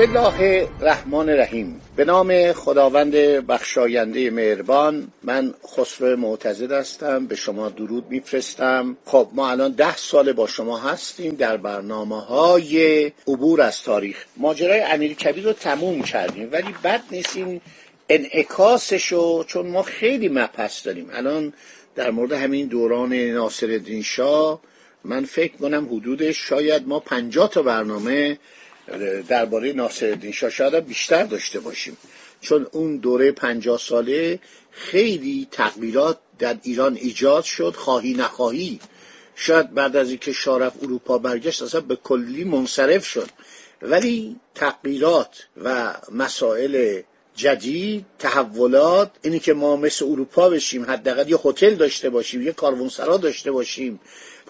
بسم الله الرحمن الرحیم به نام خداوند بخشاینده مهربان من خسرو معتزد هستم به شما درود میفرستم خب ما الان ده سال با شما هستیم در برنامه های عبور از تاریخ ماجرای امیر کبیر رو تموم کردیم ولی بد نیستیم انعکاسشو چون ما خیلی مپس داریم الان در مورد همین دوران ناصر شاه من فکر کنم حدود شاید ما پنجاه تا برنامه درباره ناصرالدین شاه شاید بیشتر داشته باشیم. چون اون دوره پنجاه ساله خیلی تغییرات در ایران ایجاد شد خواهی نخواهی. شاید بعد از اینکه شارف اروپا برگشت اصلا به کلی منصرف شد. ولی تغییرات و مسائل جدید تحولات اینی که ما مثل اروپا بشیم حداقل یه هتل داشته باشیم یه کاروانسرا داشته باشیم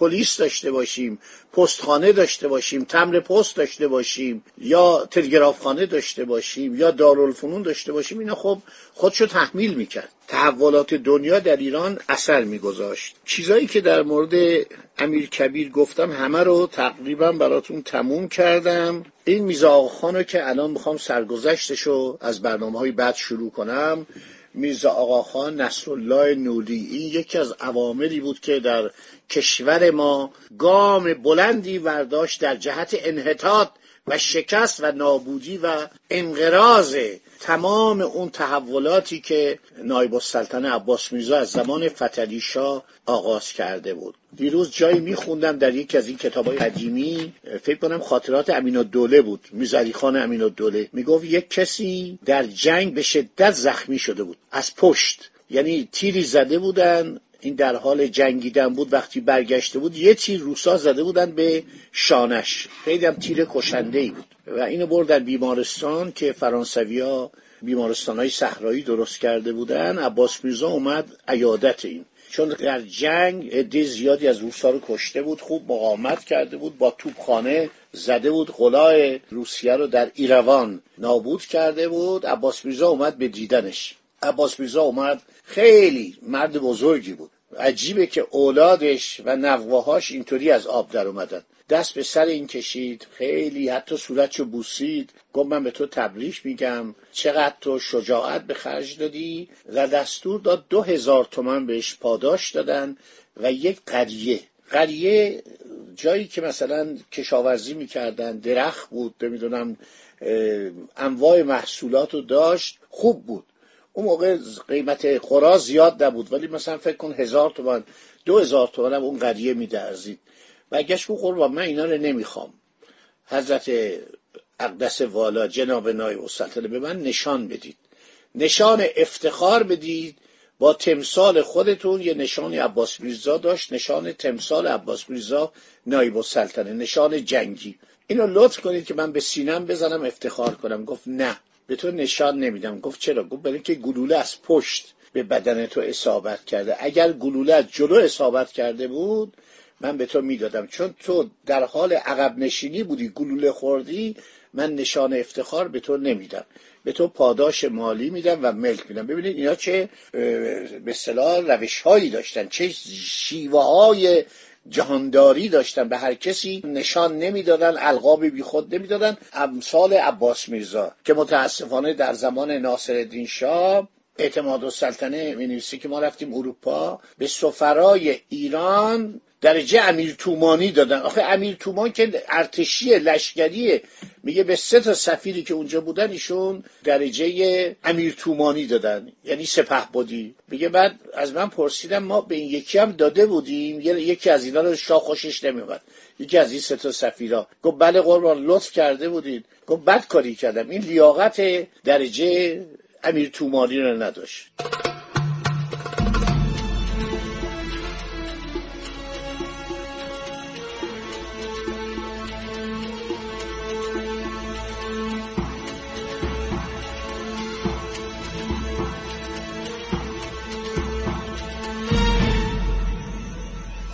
پلیس داشته باشیم پستخانه داشته باشیم تمر پست داشته باشیم یا تلگرافخانه داشته باشیم یا دارالفنون داشته باشیم اینا خب خودشو تحمیل می‌کرد. تحولات دنیا در ایران اثر میگذاشت. چیزایی که در مورد امیر کبیر گفتم همه رو تقریبا براتون تموم کردم. این میزا رو که الان می‌خوام سرگذشتش رو از برنامه های بعد شروع کنم میرزا آقاخان نصرالله نولی این یکی از عواملی بود که در کشور ما گام بلندی ورداشت در جهت انحطاط و شکست و نابودی و انقراض تمام اون تحولاتی که نایب السلطنه عباس میرزا از زمان فتلی شاه آغاز کرده بود. دیروز جایی میخوندم در یکی از این کتاب های قدیمی. فکر کنم خاطرات امین الدوله بود میزری خان امین الدوله می‌گفت یک کسی در جنگ به شدت زخمی شده بود از پشت. یعنی تیری زده بودن این در حال جنگیدن بود وقتی برگشته بود یه تیر روسا زده بودن به شانش. خیلی هم تیر کشنده ای بود. و اینو بردن بیمارستان که فرانسویا بیمارستان های صحرایی درست کرده بودن. عباس میرزا اومد عیادت این. چون در جنگ عده زیادی از روسا رو کشته بود خوب مقاومت کرده بود با توپخانه زده بود. قلای روسیه رو در ایروان نابود کرده بود. عباس میرزا اومد به دیدنش. عباس میرزا اومد. خیلی مرد بزرگی بود. عجیبه که اولادش و نوهاش اینطوری از آب در اومدن. دست به سر این کشید. خیلی حتی صورتشو بوسید. گفت من به تو تبریش میگم. چقدر تو شجاعت به خرج دادی؟ و دستور داد دو هزار تومن بهش پاداش دادن و یک قریه. قریه جایی که مثلا کشاورزی می‌کردن درخت بود نمی‌دونم انواع محصولات رو داشت خوب بود. اون موقع قیمت خورا زیاد نبود ولی مثلا فکر کن هزار تومن دو هزار تومن هم اون قریه میدرزید برگشت گفت قربان من اینا رو نمی‌خوام. حضرت اقدس والا جناب نایب السلطنه به من نشان بدید. نشان افتخار بدید با تمثال خودتون. یه نشان عباس میرزا داشت نشان تمثال عباس میرزا نایب السلطنه نشان جنگی. اینو لطف کنید که من به سینم بزنم افتخار کنم. گفت نه. به تو نشان نمیدم. گفت چرا؟ گفت برای که گلوله از پشت به بدن تو اصابت کرده. اگر گلوله از جلو اصابت کرده بود من به تو می‌دادم. چون تو در حال عقب نشینی بودی گلوله خوردی من نشان افتخار به تو نمیدم. به تو پاداش مالی میدم و ملک میدم. ببینید اینا چه به اصطلاح روش هایی داشتن چه شیوه های جهانداری داشتن به هر کسی نشان نمی‌دادن القاب بیخود نمی‌دادن. امثال عباس میرزا که متاسفانه در زمان ناصر شاه اعتماد السلطنه می که ما رفتیم اروپا به سفرای ایران درجه امیر تومانی دادن. آخه امیر تومان که ارتشی لشکریه میگه به سه تا سفیری که اونجا بودن ایشون درجه امیر تومانی دادن. یعنی سپه بودی میگه بعد از من پرسیدم ما به این یکی هم داده بودیم یکی از اینا رو شاه خوشش نمیومد یکی از این سه تا سفیرا. گفت بله قربان لطف کرده بودید گفت بد کاری کردم. این لیاقت درجه امیر تومانی رو نداشت.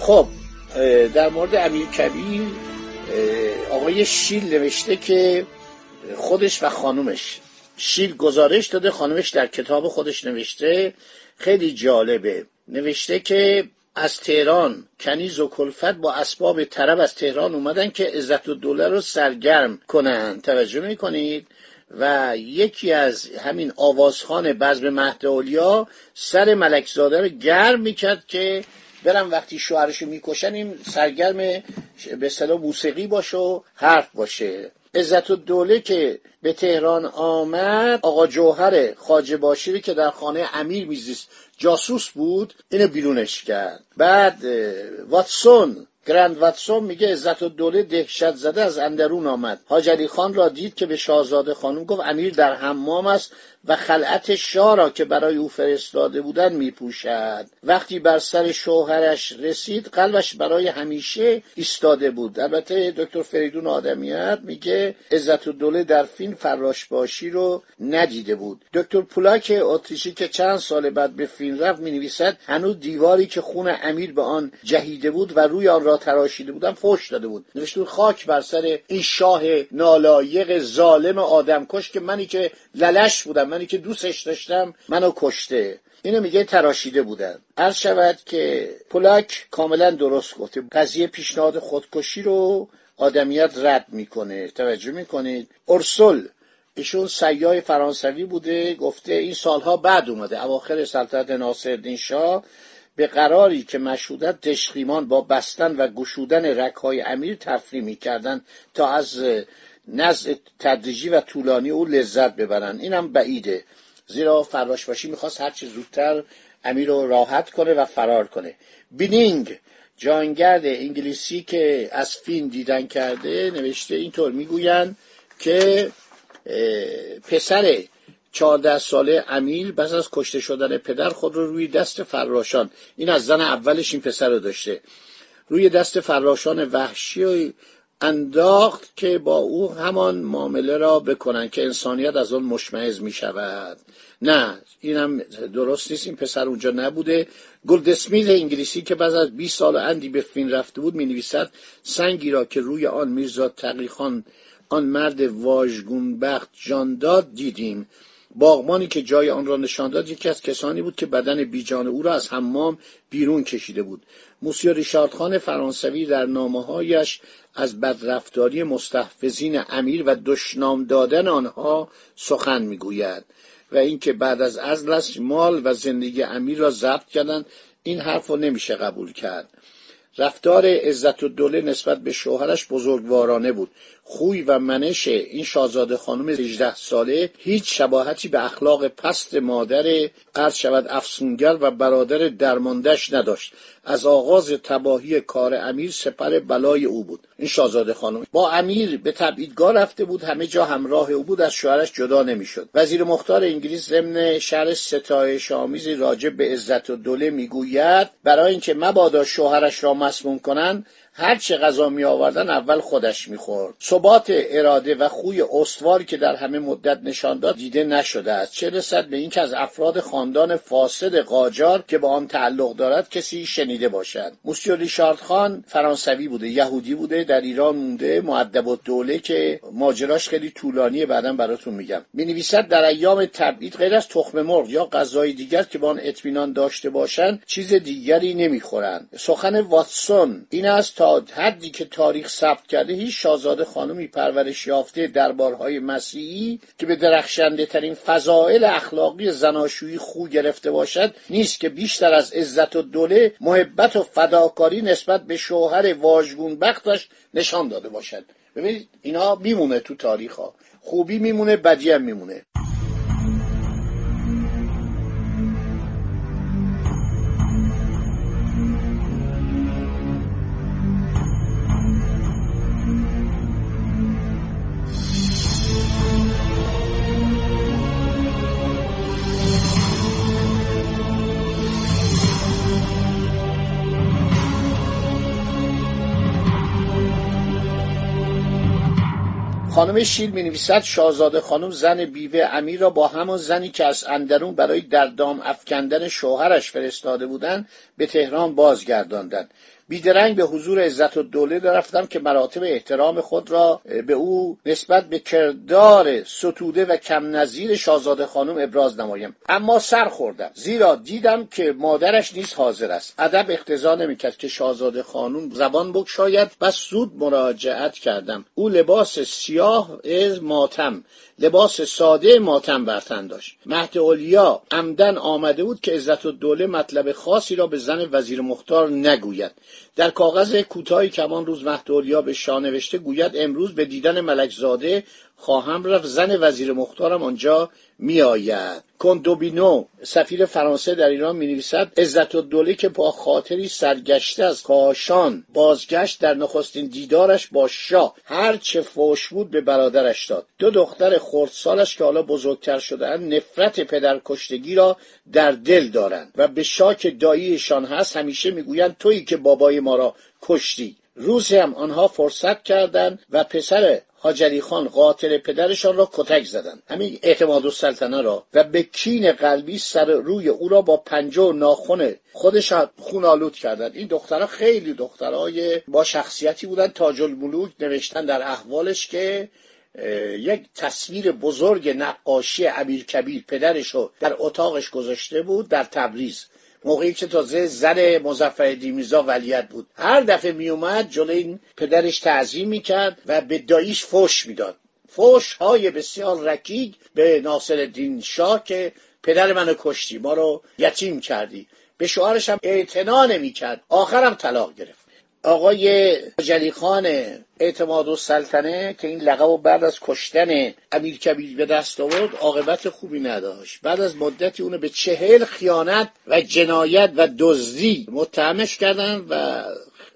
خب در مورد امیر کبیر آقای شیل نوشته که خودش و خانومش شیل گزارش داده خانومش در کتاب خودش نوشته. خیلی جالبه. نوشته که از تهران کنیز و کلفت با اسباب طرب از تهران اومدن که عزت الدوله رو سرگرم کنن. توجه می‌کنید؟ و یکی از همین آوازخان بزم مهد سر ملکزاده رو گرم می‌کرد که برم وقتی شوهرشو می‌کشن این سرگرم به اصطلاح موسیقی باشه و حرف باشه. عزت الدوله که به تهران آمد آقا جوهر خاجه باشیری که در خانه امیر میزیست جاسوس بود اینو بیرونش کرد. بعد واتسون گرند واتسون میگه عزت و دوله دهشت زده از اندرون آمد. حاج خان را دید که به شاهزاده خانم گفت امیر در حمام است. و خلعت شاه را که برای او فرستاده بودن میپوشد. وقتی بر سر شوهرش رسید قلبش برای همیشه ایستاده بود. البته دکتر فریدون آدمیت میگه عزت الدوله در فیلم فراش باشی رو ندیده بود. دکتر پولاک اتریشی که چند سال بعد به فیلم رفت می‌نویسد هنوز دیواری که خون امیر به آن جهیده بود و روی آن را تراشیده بودن فوش داده بود. نوشته خاک بر سر این شاه نالایق ظالم آدمکش که منی که للش بودم. منی که دوستش داشتم منو کشته. اینو میگه تراشیده بودن. هر شود که پولاک کاملا درست گفته قضیه پیشنهاد خودکشی رو آدمیت رد می‌کنه. توجه می‌کنید؟ ارسل ایشون سیاه فرانسوی بوده گفته این سالها بعد اومده. اواخر سلطنت ناصرالدین شاه به قراری که مشهودت دشخیمان با بستن و گشودن رکهای امیر تفریح می‌کردن تا از نزع تدریجی و طولانی او لذت ببرن. اینم بعیده. زیرا فراشباشی می‌خواست هرچی زودتر امیر رو راحت کنه و فرار کنه. بینینگ جانگرد انگلیسی که از فیلم دیدن کرده نوشته اینطور می‌گویند که پسر چهارده ساله امیر پس از کشته شدن پدر خود رو روی دست فراشان این از زن اولش این پسر رو داشته روی دست فراشان وحشی انداخت که با او همان معامله را بکنن که انسانیت از آن مشمعز می شود نه اینم درست نیست این پسر اونجا نبوده. گلدسمیت انگلیسی که بعد از 20 سال اندی به فین رفته بود می نویسد سنگی را که روی آن میرزا تقیخان آن مرد واژگون بخت جان داد دیدیم. باغمانی که جای آن را نشان داد یکی از کسانی بود که بدن بیجان او را از حمام بیرون کشیده بود. موسیو ریشارد خان فرانسوی در نامههایش از بدرفتاری مستحفظین امیر و دشنام دادن آنها سخن می‌گوید و اینکه بعد از ازلش مال و زندگی امیر را ضبط کردند این حرف رو نمیشه قبول کرد. رفتار عزت الدوله نسبت به شوهرش بزرگوارانه بود. خوی و منش این شاهزاده خانم 18 ساله هیچ شباهتی به اخلاق پست مادر قرض شود افسونگر و برادر درماندش نداشت. از آغاز تباهی کار امیر سپر بلای او بود. این شاهزاده خانم با امیر به تبعیدگاه رفته بود. همه جا همراه او بود. از شوهرش جدا نمی‌شد. وزیر مختار انگلیس ضمن شهر ستایش آمیزی راجع به عزت و دوله می‌گوید برای اینکه مبادا شوهرش را مسموم کنند هر چه غذا می آوردن اول خودش می‌خورد. ثبات اراده و خوی استواری که در همه مدت نشان داد دیده نشده است. چه رسد به اینکه از افراد خاندان فاسد قاجار که با آن تعلق دارد کسی شنیده باشد. موسیو ریشارد خان فرانسوی بوده یهودی بوده در ایران مونده معدب دوله که ماجراش خیلی طولانیه بعدا براتون میگم. نویسد در ایام تبعید غیر از تخم مرغ یا غذای دیگر که با آن اطمینان داشته باشند چیز دیگری نمی‌خورند. سخن واتسون این است تا حدی که تاریخ ثبت کرده هیچ شاهزاده خانمی پرورش یافته دربارهای مسیحی که به درخشنده ترین فضائل اخلاقی زناشویی خو گرفته باشد نیست که بیشتر از عزت و دوله محبت و فداکاری نسبت به شوهر واژگون بختش نشان داده باشد. ببینید اینا میمونه تو تاریخ ها خوبی میمونه بدی هم میمونه. خانم شیل می نویسد شاهزاده خانم زن بیوه امیر را با همان زنی که از اندرون برای در دام افکندن شوهرش فرستاده بودند به تهران بازگرداندند. بیدرنگ به حضور عزت و دوله رفتم که مراتب احترام خود را به او نسبت به کردار ستوده و کم نظیر شاهزاده خانم ابراز نمایم. اما سر خوردم. زیرا دیدم که مادرش نیز حاضر است. ادب اقتضا نمی‌کرد که شاهزاده خانم زبان بگشاید و سود مراجعت کردم. او لباس سیاه از ماتم لباس ساده ماتم برتن داشت. مهد اولیا عمدن آمده بود که عزت الدوله مطلب خاصی را به زن وزیر مختار نگوید. در کاغذ کوتاهی که همان روز مهد اولیا به شاه نوشته گوید امروز به دیدن ملکزاده خواهم رفت زن وزیر مختارم آنجا می آید کندوبینو سفیر فرانسه در ایران می نویسد عزت الدوله که با خاطری سرگشته از کاشان بازگشت در نخستین دیدارش با شاه. هر چه فوش بود به برادرش داد. دو دختر خردسالش که حالا بزرگتر شدهاند نفرت پدر کشتگی را در دل دارند. و به شاه که داییشان هست همیشه می‌گویند تویی که بابای ما را کشتی. روزی هم آنها فرصت کردند و پسر حاجری خان قاتل پدرشان را کتک زدند. همین اعتماد و سلطنه را و به کین قلبی سر روی او را با پنجه و ناخن خودش خون آلود کردند. این دخترها خیلی دخترای با شخصیتی بودن تاج الملوک نوشتن در احوالش که یک تصویر بزرگ نقاشی امیر کبیر پدرش رو در اتاقش گذاشته بود در تبریز. موقعی که تازه زن مزفر دیمیزا ولیت بود. هر دفعه میومد جلو این پدرش تعظیم می‌کرد و به داییش فوش می‌داد. فوش های بسیار رکیگ به ناصر الدین شاه که پدر منو کشتی ما رو یتیم کردی. به شوهرش هم اعتنا نمی‌کرد. آخرم طلاق گرفت. آقای جلی خان اعتماد و سلطنه که این لقب و بعد از کشتن امیر کبیر به دست آورد عاقبت خوبی نداشت. بعد از مدتی اونو به چهل خیانت و جنایت و دزدی متهمش کردن و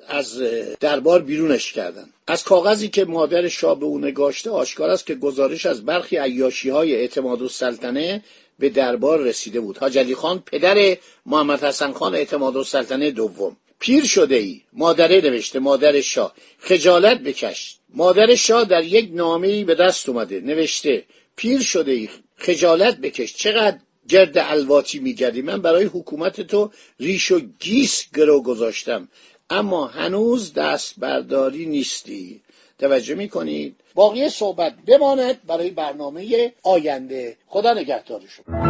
از دربار بیرونش کردن. از کاغذی که مادر شاه به او نگاشته آشکار است که گزارش از برخی عیاشی های اعتماد و سلطنه به دربار رسیده بود. حاج خان پدر محمد حسن خان اعتماد و سلطنه دوم. پیر شده ای مادره نوشته مادر شاه. خجالت بکش. مادر شاه در یک نامه به دست اومده نوشته پیر شده ای خجالت بکش. چقدر گرد الواتی میگردی. من برای حکومت تو ریش و گیس گرو گذاشتم. اما هنوز دست برداری نیستی. توجه می‌کنید؟ باقی صحبت بماند برای برنامه آینده. خدا نگهدارشون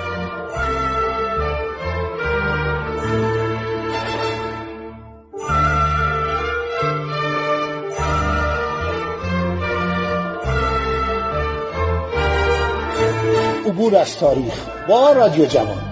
عبور از تاریخ با رادیو جوان.